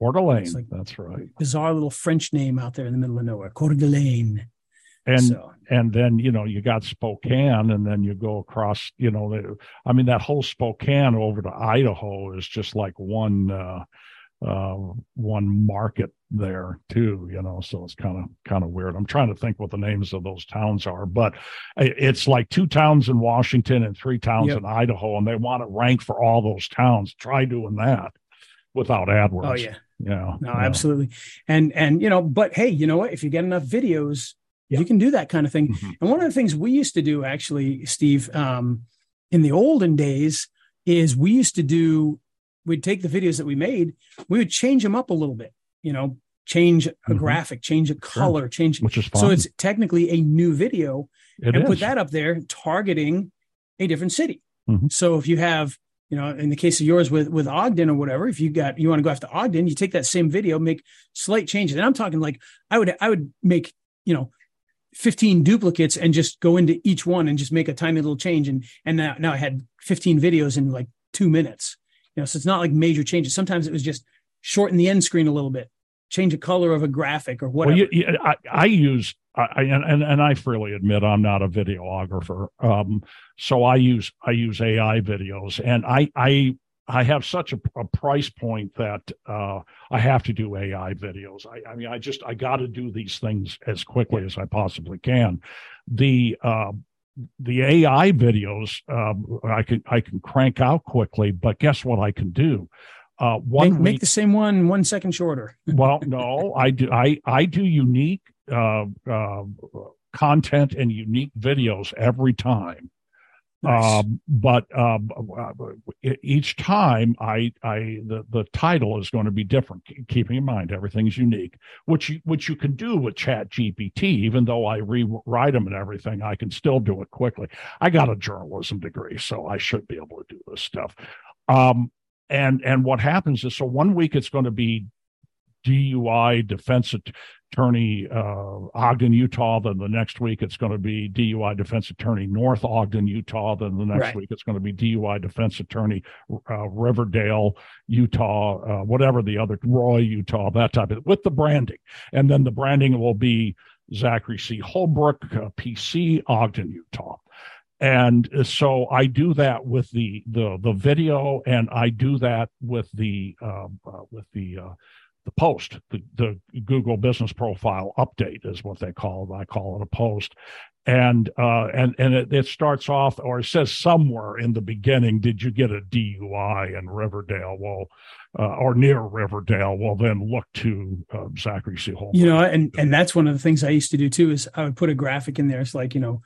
Coeur d'Alene. Like- that's right. bizarre little French name out there in the middle of nowhere, Coeur d'Alene. And so, and then you know you got Spokane, and then you go across. You know, the, I mean that whole Spokane over to Idaho is just like one uh, uh, one market there too. You know, so it's kind of kind of weird. I'm trying to think what the names of those towns are, but it's like two towns in Washington and three towns Yep. in Idaho, and they want to rank for all those towns. Try doing that without AdWords. oh yeah, yeah, no, yeah. absolutely, and and you know, but hey, you know what? If you get enough videos, Yeah. you can do that kind of thing. Mhm. And one of the things we used to do, actually, Steve, um, in the olden days, is we used to do, we'd take the videos that we made, we would change them up a little bit, you know, change a Mhm. graphic, change a color, change. which is fun. So it's technically a new video It and is. put that up there targeting a different city. Mhm. So if you have, you know, in the case of yours with with Ogden or whatever, if you got you want to go after Ogden, you take that same video, make slight changes. And I'm talking like I would I would make, you know, 15 duplicates and just go into each one and just make a tiny little change. And and now, now I had 15 videos in like two minutes. You know, so it's not like major changes. Sometimes it was just shorten the end screen a little bit, change the color of a graphic or whatever. Well, you, you, I, I use, I, and and I freely admit I'm not a videographer. Um, so I use I use AI videos, and I I I have such a, a price point that uh, I have to do AI videos. I, I mean, I just I got to do these things as quickly as I possibly can. The uh, the AI videos um, I can I can crank out quickly, but guess what I can do? Uh, one make, make the same one one second shorter. well, no, I do. I I do unique uh, uh, content and unique videos every time. Nice. Um, but um, each time, I I the the title is going to be different. Keeping in mind everything's unique, which you, which you can do with Chat GPT. Even though I rewrite them and everything, I can still do it quickly. I got a journalism degree, so I should be able to do this stuff. Um, and and what happens is, so one week it's going to be DUI defense attorney uh, Ogden, Utah. Then the next week it's going to be DUI defense attorney North Ogden, Utah. Then the next Right. week it's going to be DUI defense attorney uh, Riverdale, Utah, uh, whatever the other Roy, Utah, that type of with the branding, and then the branding will be Zachary C. Holbrook, uh, PC, Ogden, Utah and so I do that with the the the video, and I do that with the um, uh, with the uh, the post, the the Google Business Profile update is what they call it. I call it a post, and uh, and and it, it starts off, or it says somewhere in the beginning, "Did you get a DUI in Riverdale?" Well. Uh, or near Riverdale, well, then look to uh, Zachary C. You know and and that's one of the things i used to do too is i would put a graphic in there it's like you know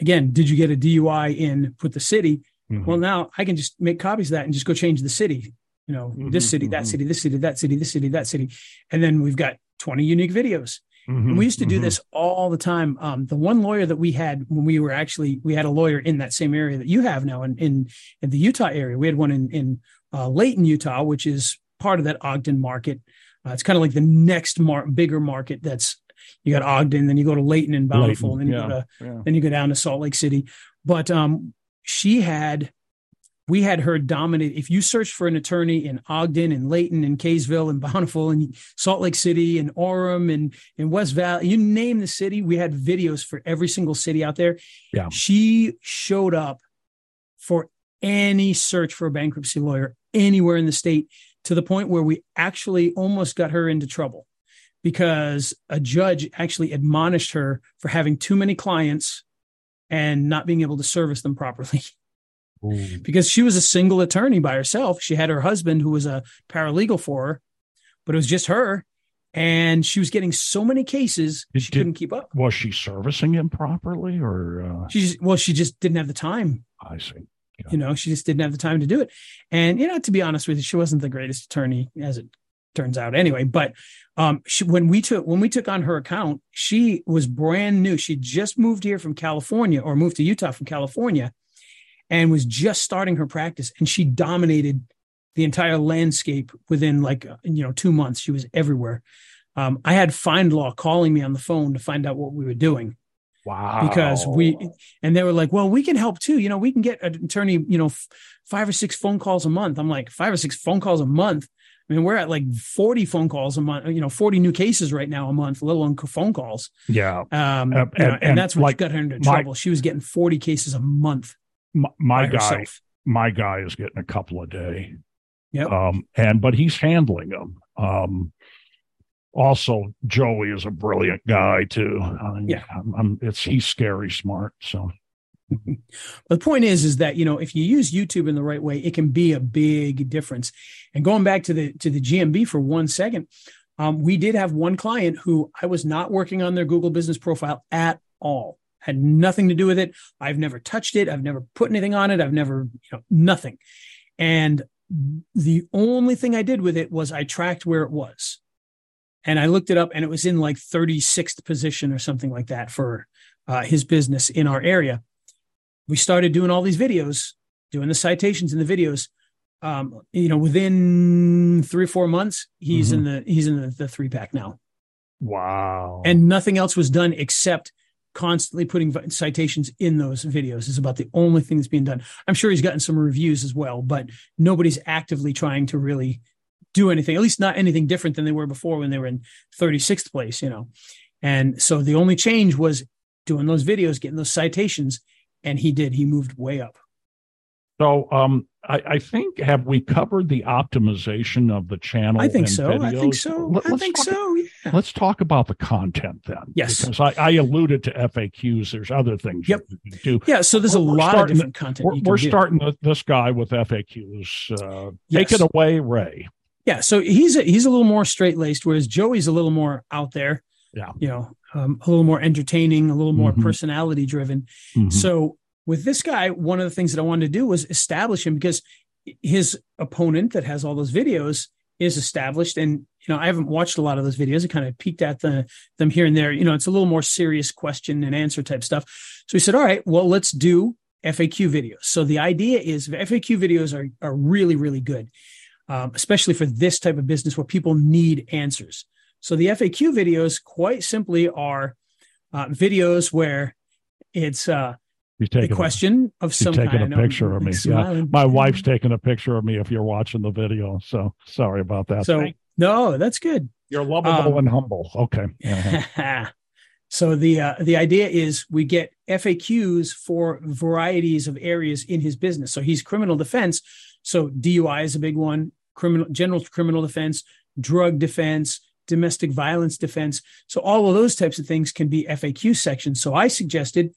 again did you get a dui in put the city Mhm. well now i can just make copies of that and just go change the city you know this Mhm, city that mhm. city this city that city this city that city and then we've got 20 unique videos Mhm, and we used to do mhm. this all the time um, the one lawyer that we had when we were actually we had a lawyer in that same area that you have now in in, in the utah area we had one in in uh, layton utah which is part of that ogden market uh, it's kind of like the next mar- bigger market that's you got ogden then you go to layton and bountiful Layton, and then you yeah, go to yeah. then you go down to Salt Lake City. But um, she had, we had her dominate. If you search for an attorney in Ogden and Layton and Kaysville and Bountiful and Salt Lake City and Orem and in West Valley, you name the city, we had videos for every single city out there. Yeah. She showed up for any search for a bankruptcy lawyer anywhere in the state to the point where we actually almost got her into trouble because a judge actually admonished her for having too many clients and not being able to service them properly Ooh. because she was a single attorney by herself. She had her husband who was a paralegal for her, but it was just her. And she was getting so many cases, Did- she did- couldn't keep up. Was she servicing him properly, or uh, She just, well, she just didn't have the time. I see. You know, she just didn't have the time to do it. And, you know, to be honest with you, she wasn't the greatest attorney as it turns out anyway. But um, she, when we took, when we took on her account, she was brand new. She just moved here from California or moved to Utah from California and was just starting her practice. And she dominated the entire landscape within like, uh, you know, two months. She was everywhere. Um, I had FindLaw calling me on the phone to find out what we were doing Wow. because we and they were like well we can help too you know we can get an attorney you know f- five or six phone calls a month i'm like five or six phone calls a month i mean we're at like 40 phone calls a month you know 40 new cases right now a month let alone phone calls yeah. um Uh, you know, and- and, and that's what like got her into my- trouble she was getting 40 cases a month My, my guy, herself. my guy is getting a couple a day. Yep. Um, and but he's handling them. Um, also, Joey is a brilliant guy too. I mean, Yeah. I'm, I'm, it's he's scary smart. So the point is, is that you know if you use YouTube in the right way, it can be a big difference. And going back to the to the GMB for one second, um, we did have one client who I was not working on their Google Business Profile at all. Had nothing to do with it. I've never touched it. I've never put anything on it. I've never, you know, nothing. And the only thing I did with it was I tracked where it was. And I looked it up and it was in like 36th position or something like that for uh, his business in our area. We started doing all these videos, doing the citations in the videos. Um, you know, within three or four months, he's Mhm. in the he's in the, the three pack now, Wow. and nothing else was done except constantly putting citations in those videos. Is about the only thing that's being done. I'm sure he's gotten some reviews as well, but nobody's actively trying to really do anything. At least not anything different than they were before when they were in 36th place. You know, and so the only change was doing those videos, getting those citations, and he did. He moved way up. So, um, I, I think have we covered the optimization of the channel? I think so. I think so. Let- I think talk- so. Yeah. Let's talk about the content then. Yes. Because I, I alluded to FAQs. There's other things Yep. you can do. Yeah. So there's a We're- we're lot of different content. We're, we're starting th- this guy with FAQs. Uh, Take it away, Ray. Yeah. So he's a, he's a little more straight laced, whereas Joey's a little more out there. Yeah. You know, um, a little more entertaining, a little more Mhm. personality driven. Mhm. So with this guy, one of the things that I wanted to do was establish him because his opponent that has all those videos is established. And, you know, I haven't watched a lot of those videos. I kind of peeked at the, them here and there. You know, it's a little more serious question and answer type stuff. So he said, all right, well, let's do FAQ videos. So the idea is FAQ videos are, are really, really good, um, especially for this type of business where people need answers. So the FAQ videos quite simply are uh, videos where it's uh, He's a taking question of He's some taking kind. a I know picture of me. smiling. Yeah. My wife's taking a picture of me if you're watching the video. So sorry about that. So Thank- no, that's good. you're lovable um, and humble. Okay. Uh-huh. so the uh, the idea is we get FAQs for varieties of areas in his business. So he's criminal defense. So DUI is a big one. Criminal general criminal defense, drug defense, domestic violence defense. So all of those types of things can be FAQ sections. So I suggested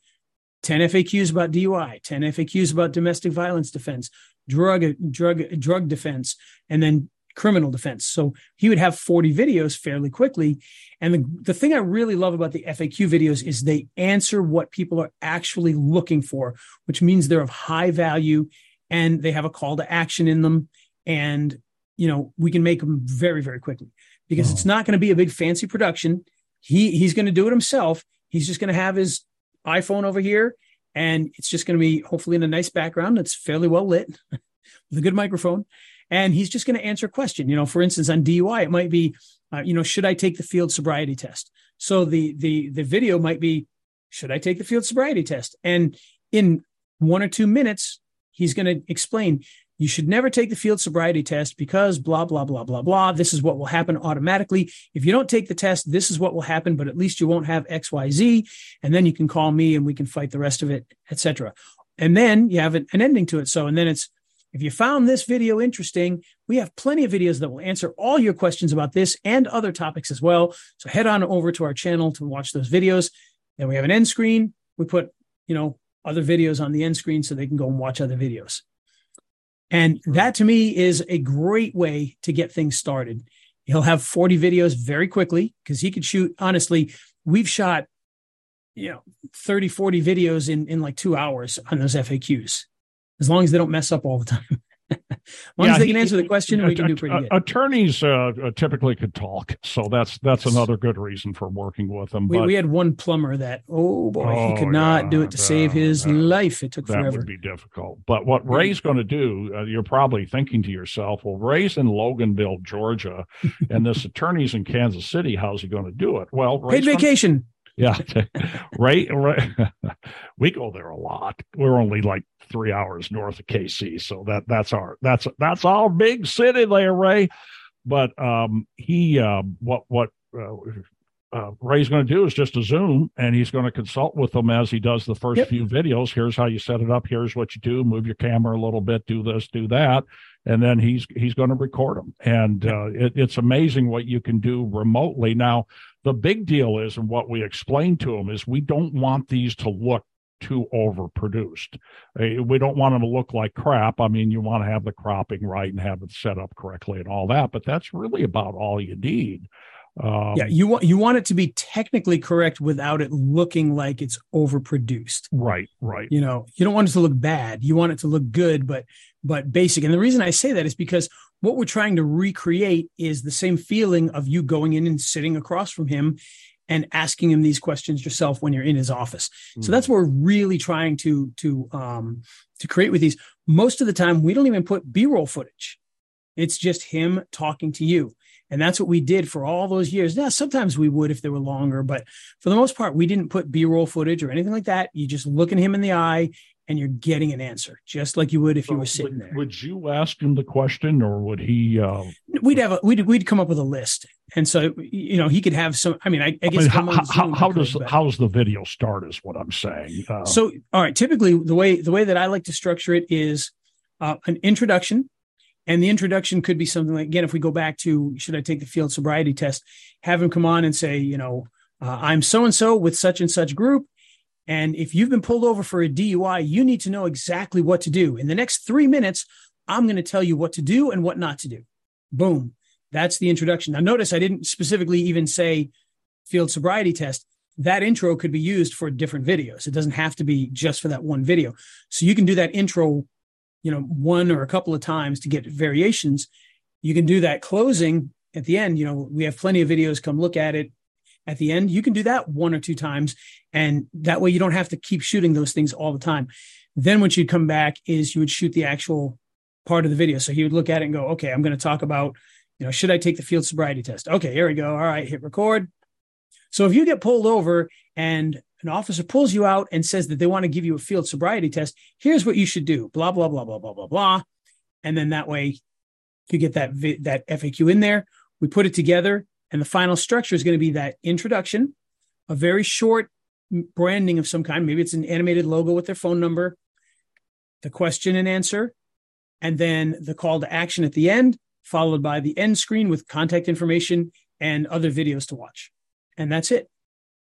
10 FAQs about DUI, 10 FAQs about domestic violence defense, drug drug drug defense, and then criminal defense. So he would have 40 videos fairly quickly. And the, the thing I really love about the FAQ videos is they answer what people are actually looking for, which means they're of high value and they have a call to action in them. And, you know, we can make them very, very quickly because Oh. it's not going to be a big fancy production. He he's going to do it himself. He's just going to have his iPhone over here and it's just going to be hopefully in a nice background that's fairly well lit with a good microphone and he's just going to answer a question you know for instance on dui it might be uh, you know should i take the field sobriety test so the the the video might be should i take the field sobriety test and in one or two minutes he's going to explain you should never take the field sobriety test because blah blah blah blah blah this is what will happen automatically if you don't take the test this is what will happen but at least you won't have xyz and then you can call me and we can fight the rest of it etc and then you have an, an ending to it so and then it's if you found this video interesting, we have plenty of videos that will answer all your questions about this and other topics as well. So head on over to our channel to watch those videos. Then we have an end screen. We put, you know, other videos on the end screen so they can go and watch other videos. And that to me is a great way to get things started. He'll have 40 videos very quickly because he could shoot, honestly, we've shot, you know, 30, 40 videos in, in like two hours on those FAQs as long as they don't mess up all the time. as long Yeah, as they he- can answer the question, we can do att- pretty good. Attorneys uh, uh, typically could talk, so that's that's Yes. another good reason for working with them. We, But we had one plumber that, oh boy, he Oh, could not yeah, do it to save his life. It took that forever. That would be difficult. But what Ray's going to do, uh, you're probably thinking to yourself, well, Ray's in Loganville, Georgia, and this attorney's in Kansas City. How's he going to do it? Well, Paid Ray's gonna- Yeah, right. Ray we go there a lot. We're only like three hours north of KC, so that that's our that's that's our big city there, Ray. But um, he uh, what what uh, uh, Ray's going to do is just a Zoom, and he's going to consult with them as he does the first Yep. few videos. Here's how you set it up. Here's what you do. Move your camera a little bit. Do this. Do that. And then he's he's going to record them. And uh, it, it's amazing what you can do remotely now the big deal is, and what we explain to them is, we don't want these to look too overproduced. Uh, We don't want them to look like crap. I mean, you want to have the cropping right and have it set up correctly and all that, but that's really about all you need. Um, yeah, you want you want it to be technically correct without it looking like it's overproduced. right, right. You know, you don't want it to look bad. You want it to look good, but but basic. And the reason I say that is because what we're trying to recreate is the same feeling of you going in and sitting across from him and asking him these questions yourself when you're in his office. Mm. So that's what we're really trying to to um to create with these. Most of the time we don't even put B-roll footage. It's just him talking to you. And that's what we did for all those years. Now, sometimes we would if they were longer, but for the most part, we didn't put B roll footage or anything like that. You just look at him in the eye and you're getting an answer, just like you would if you were sitting would, there. would you ask him the question, or would he? Uh, We'd have a, we'd, we'd come up with a list. And so, you know, he could have some, I mean, I, I I guess mean, if how, how, how could, does but- how's the video start? Is what I'm saying. Uh, So, all right. Typically, the way the way that I like to structure it is uh, an introduction, and the introduction could be something like again, if we go back to should I take the field sobriety test, have him come on and say, you know, uh, I'm so and so with such and such group, and if you've been pulled over for a DUI, you need to know exactly what to do in the next three minutes. I'm going to tell you what to do and what not to do. Boom. That's the introduction. Now, notice I didn't specifically even say field sobriety test that intro could be used for different videos. It doesn't have to be just for that one video. So you can do that intro, you know, one or a couple of times to get variations. You can do that closing at the end. You know, we have plenty of videos. Come look at it at the end. You can do that one or two times. And that way you don't have to keep shooting those things all the time. Then what you'd come back is you would shoot the actual part of the video. So he would look at it and go, okay, I'm going to talk about, you know, should I take the field sobriety test? Okay, here we go. All right, hit record. So if you get pulled over and an officer pulls you out and says that they want to give you a field sobriety test, here's what you should do. Blah blah blah blah blah blah blah, and then that way you get that that FAQ in there. We put it together, and the final structure is going to be that introduction, a very short branding of some kind. Maybe it's an animated logo with their phone number, the question and answer, and then the call to action at the end, followed by the end screen with contact information and other videos to watch. And that's it.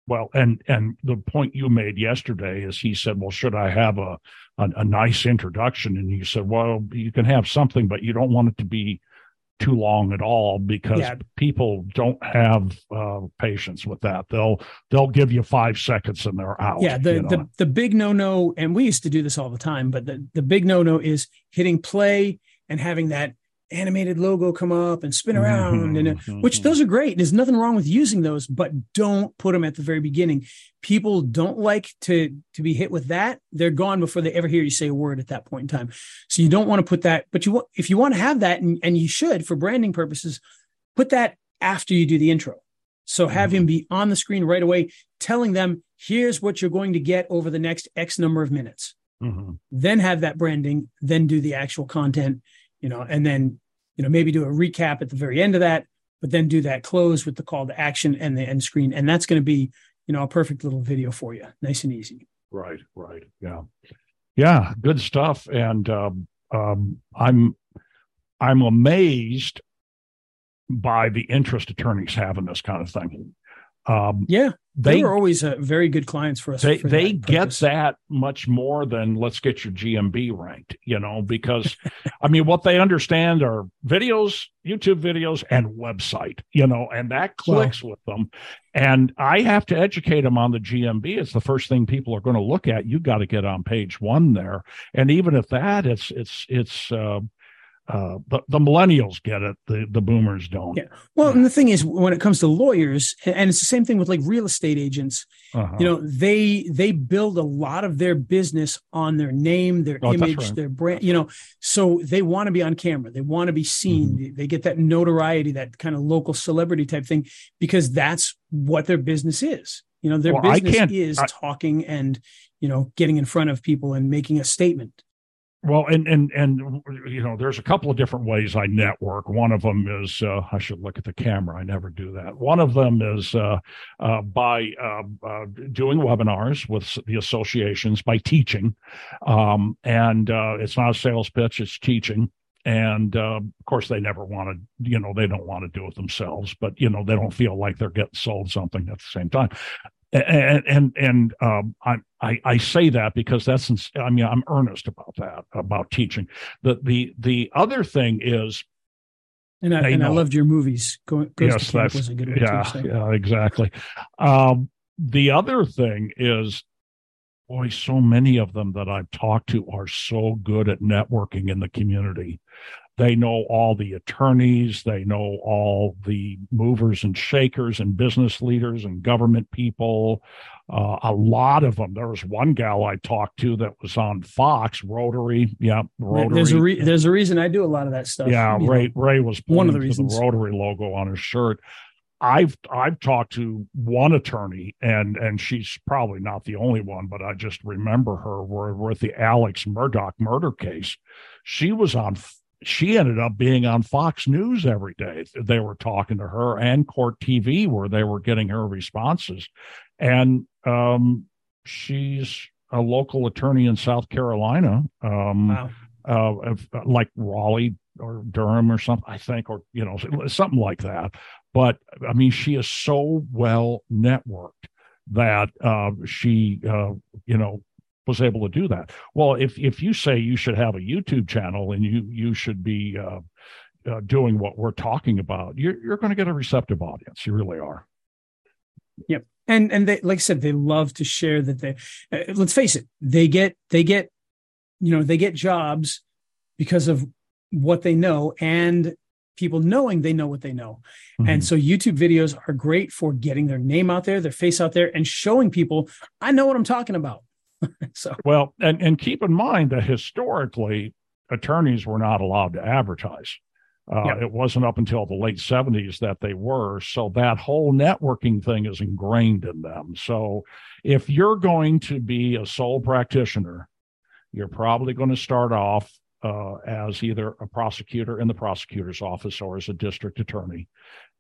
Well, and and the point you made yesterday is he said, "Well, should I have a a, a nice introduction?" And you said, "Well, you can have something, but you don't want it to be too long at all because Yeah. people don't have uh, patience with that. They'll they'll give you five seconds and they're out. Yeah, the, you know? the the big no no, and we used to do this all the time, but the, the big no no is hitting play and having that animated logo come up and spin around, and uh, Mhm, which mhm. those are great. There's nothing wrong with using those, but don't put them at the very beginning. People don't like to to be hit with that. They're gone before they ever hear you say a word at that point in time. So you don't want to put that, but you want if you want to have that, and, and you should for branding purposes, put that after you do the intro. So have him be on the screen right away, telling them, here's what you're going to get over the next X number of minutes. Mhm. Then have that branding, then do the actual content, you know, and then, you know, maybe do a recap at the very end of that, but then do that close with the call to action and the end screen. And that's going to be, you know, a perfect little video for you. Nice and easy. Right, right. Yeah. Yeah, good stuff. And um, um, I'm I'm amazed by the interest attorneys have in this kind of thing. Um, Yeah. They, they were always uh, very good clients for us. they for they that get that much more than let's get your GMB ranked, you know, because I mean what they understand are videos, YouTube videos, and website, you know, and that clicks with them. And I have to educate them on the GMB. It's the first thing people are going to look at. You've got to get on page one there, and even at that, it's it's it's. Uh, uh, the, the millennials get it. The the boomers don't. Yeah. Well, and the thing is, when it comes to lawyers, and it's the same thing with like real estate agents, Uh-huh. you know they they build a lot of their business on their name their Oh, image right. their brand you know so they want to be on camera they want to be seen Mm-hmm. they, get that notoriety that kind of local celebrity type thing because that's what their business is you know their Well, business is I- talking and you know getting in front of people and making a statement Well, and and and you know, there's a couple of different ways I network. One of them is uh, I should look at the camera. I never do that. One of them is uh, uh, by uh, uh, doing webinars with the associations by teaching, um, and uh, it's not a sales pitch; it's teaching. And uh, of course, they never want to, you know, they don't want to do it themselves, but you know, they don't feel like they're getting sold something at the same time and and and um, I, I I say that because that's ins- I mean I'm earnest about that about teaching. The the the other thing is And I, and I loved your movies. Go, Ghost yes, that's was a good one yeah, too. So. yeah, exactly. Um, the other thing is, boy, so many of them that I've talked to are so good at networking in the community. They know all the attorneys, they know all the movers and shakers and business leaders and government people. Uh, a lot of them. There was one gal I talked to that was on Fox, Rotary. Yeah, Rotary. There's a re- there's a reason I do a lot of that stuff. Yeah, you know. Ray Ray was one of the reasons. Rotary logo on his shirt. I've I've talked to one attorney, and and she's probably not the only one, but I just remember her. We're with the Alex Murdaugh murder case. She was on. She ended up being on Fox News every day. They were talking to her and Court TV, where they were getting her responses, and um, she's a local attorney in South Carolina. Um, Wow. uh, like Raleigh or Durham or something, I think, or you know, something like that. But I mean, she is so well networked that uh, she, uh, you know, was able to do that. Well, if if you say you should have a YouTube channel and you you should be uh, uh, doing what we're talking about, you're you're going to get a receptive audience. You really are. Yep, and and they like I said, they love to share that they. Uh, let's face it, they get they get, you know, they get jobs because of what they know and people knowing they know what they know. Mm-hmm. And so YouTube videos are great for getting their name out there, their face out there, and showing people I know what I'm talking about. so Well, and, and keep in mind that historically, attorneys were not allowed to advertise. Uh, Yeah. It wasn't up until the late 70s that they were. So that whole networking thing is ingrained in them. So if you're going to be a sole practitioner, you're probably going to start off uh, as either a prosecutor in the prosecutor's office or as a district attorney.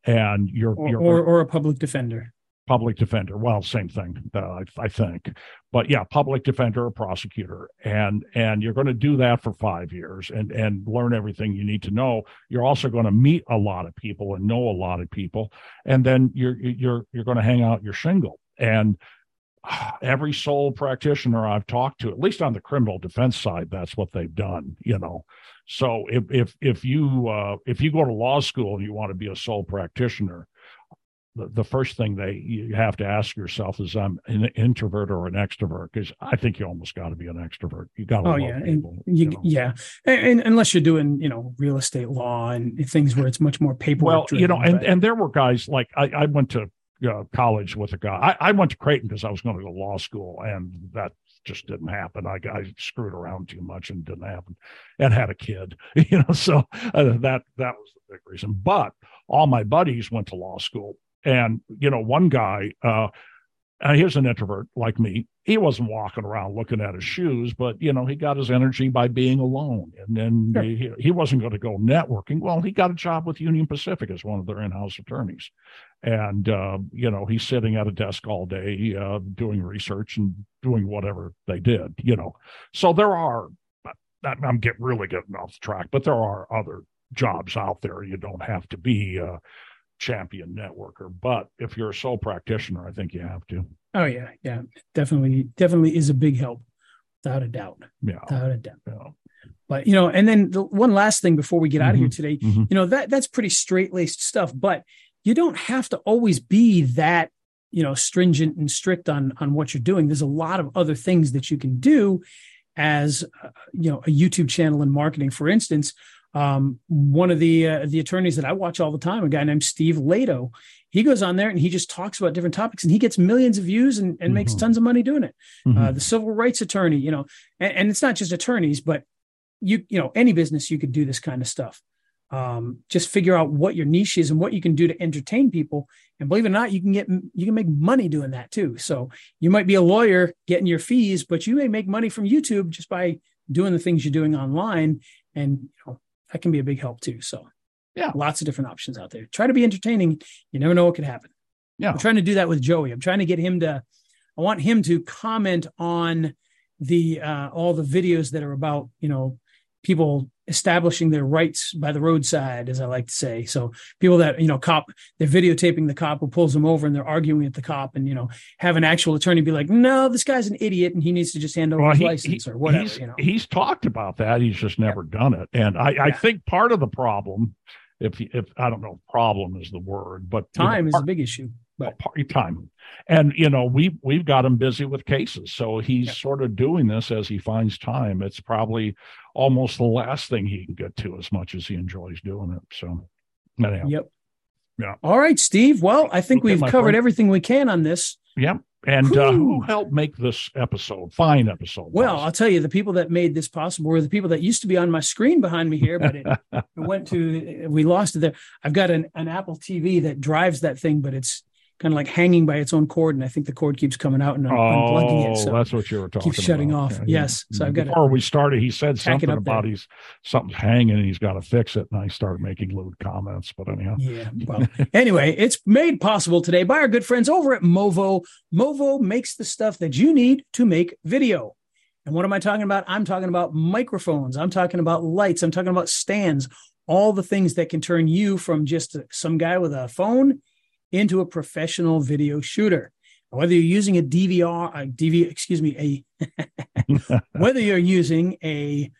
And you're, or, you're or or a public defender. Public defender. Well, same thing, uh, I, I think. But yeah, public defender or prosecutor, and and you're going to do that for five years and and learn everything you need to know. You're also going to meet a lot of people and know a lot of people, and then you're you're you're going to hang out your shingle. And every sole practitioner I've talked to, at least on the criminal defense side, that's what they've done. You know. So if if if you uh, if you go to law school and you want to be a sole practitioner, the, first thing they you have to ask yourself is I'm an introvert or an extrovert because I think you almost got to be an extrovert. You got to Oh love yeah, and people. you, know. yeah, and, and unless you're doing you know real estate law and things where it's much more paperwork. Well, you know, and but- and there were guys like I, I went to uh, college with a guy. I, I went to Creighton because I was going to go to law school, and that just didn't happen. I, I screwed around too much and didn't happen, and had a kid. You know, so uh, that that was the big reason. But all my buddies went to law school, and you know, one guy. uh uh, he an introvert like me. He wasn't walking around looking at his shoes, but you know, he got his energy by being alone. And then Sure. he, he wasn't going to go networking. Well, he got a job with Union Pacific as one of their in-house attorneys, and uh, you know, he's sitting at a desk all day uh, doing research and doing whatever they did. You know, so there are. I'm getting really getting off the track, but there are other jobs out there. You don't have to be a champion networker, but if you're a sole practitioner, I think you have to. oh yeah, yeah, definitely, definitely is a big help, without a doubt, Yeah. without a doubt. yeah. But you know, and then the one last thing before we get out of here today, Mhm. you know that that's pretty straight laced stuff. But you don't have to always be that you know stringent and strict on on what you're doing. There's a lot of other things that you can do as uh, you know a YouTube channel and marketing. For instance, um, one of the uh, the attorneys that I watch all the time, a guy named Steve Lehto, he goes on there and he just talks about different topics and he gets millions of views and, and makes Mhm. tons of money doing it Mhm. uh, the civil rights attorney, you know, and, and it's not just attorneys, but you, you know, any business you could do this kind of stuff. Um, just figure out what your niche is and what you can do to entertain people. And believe it or not, you can get, you can make money doing that too. So you might be a lawyer getting your fees, but you may make money from YouTube just by doing the things you're doing online. And, you know, that can be a big help too. So Yeah. lots of different options out there. Try to be entertaining. You never know what could happen. Yeah. I'm trying to do that with Joey. I'm trying to get him to, I want him to comment on the uh, all the videos that are about you know people establishing their rights by the roadside, as I like to say. So people that you know cop they're videotaping the cop who pulls them over and they're arguing at the cop, and you know have an actual attorney be like, no, this guy's an idiot and he needs to just hand over Well, his he- license he- or whatever. He's, You know, he's talked about that. He's just never done it. And I, I Yeah. think part of the problem, if if I don't know, problem is the word, but time you know, is a big issue. But oh, party time, and you know we we've got him busy with cases, so he's Yeah. sort of doing this as he finds time. It's probably almost the last thing he can get to, as much as he enjoys doing it. So, anyhow, yep. Yeah. All right, Steve. Well, I think Okay, we've covered friend. everything we can on this. Yep. And uh, who helped make this episode? Fine episode. Well, possible? I'll tell you, the people that made this possible were the people that used to be on my screen behind me here, but it, it went to we lost it there. I've got an, an Apple TV that drives that thing, but it's kind of like hanging by its own cord, and I think the cord keeps coming out and I'm unplugging oh, it. So oh, that's what you were talking about. keeps shutting about. off. Yeah, yeah. Yes. So I've got Before we started, he said something about there. he's something's hanging and he's got to fix it. And I started making lewd comments. But anyhow, Yeah. Well, anyway, it's made possible today by our good friends over at Movo. Movo makes the stuff that you need to make video. And what am I talking about? I'm talking about microphones. I'm talking about lights. I'm talking about stands, all the things that can turn you from just some guy with a phone into a professional video shooter. Whether you're using a DVR, a DV, excuse me, a whether you're using a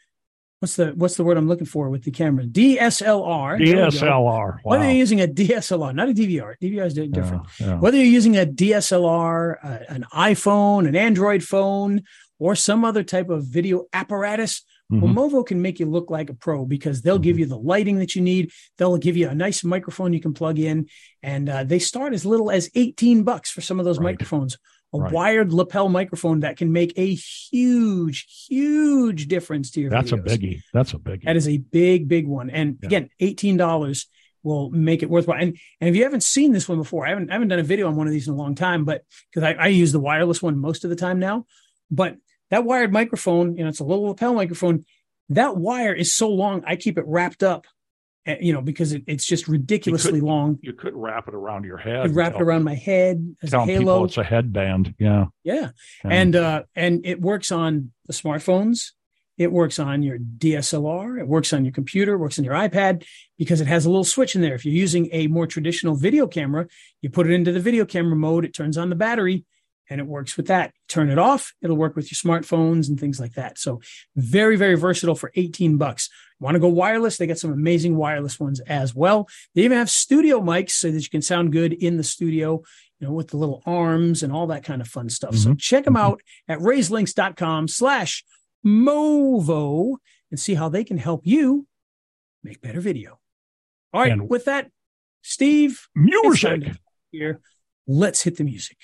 what's the what's the word I'm looking for with the camera? DSLR. There we go. DSLR. Whether you're using a DSLR, not a DVR, DVR is different. Yeah, yeah. Whether you're using a DSLR, uh, an iPhone, an Android phone, or some other type of video apparatus, well, Mhm. Movo can make you look like a pro because they'll give Mhm. you the lighting that you need. They'll give you a nice microphone you can plug in, and uh, they start as little as 18 bucks for some of those Right. microphones. A Right. wired lapel microphone that can make a huge, huge difference to your That's a biggie. That's a biggie. That is a big, big one. And Yeah. again, eighteen dollars will make it worthwhile. And and if you haven't seen this one before, I haven't I haven't done a video on one of these in a long time, but because I, I use the wireless one most of the time now. But that wired microphone, you know, it's a little lapel microphone. That wire is so long, I keep it wrapped up, eh, you know, because it, it's just ridiculously long. you could wrap it around your head. I wrap it around my head as a halo. it's a headband. Yeah. Yeah. Yeah. and uh and it works on the smartphones it works on your dslr it works on your computer works on your ipad because it has a little switch in there if you're using a more traditional video camera you put it into the video camera mode it turns on the battery and it works with that turn it off it'll work with your smartphones and things like that so very very versatile for 18 bucks want to go wireless they got some amazing wireless ones as well they even have studio mics so that you can sound good in the studio you know, with the little arms and all that kind of fun stuff. So Mhm. check them Mhm. out at rayslinks.com slash Movo and see how they can help you make better video. All right. And- with that, Steve, Music. here, let's hit the music.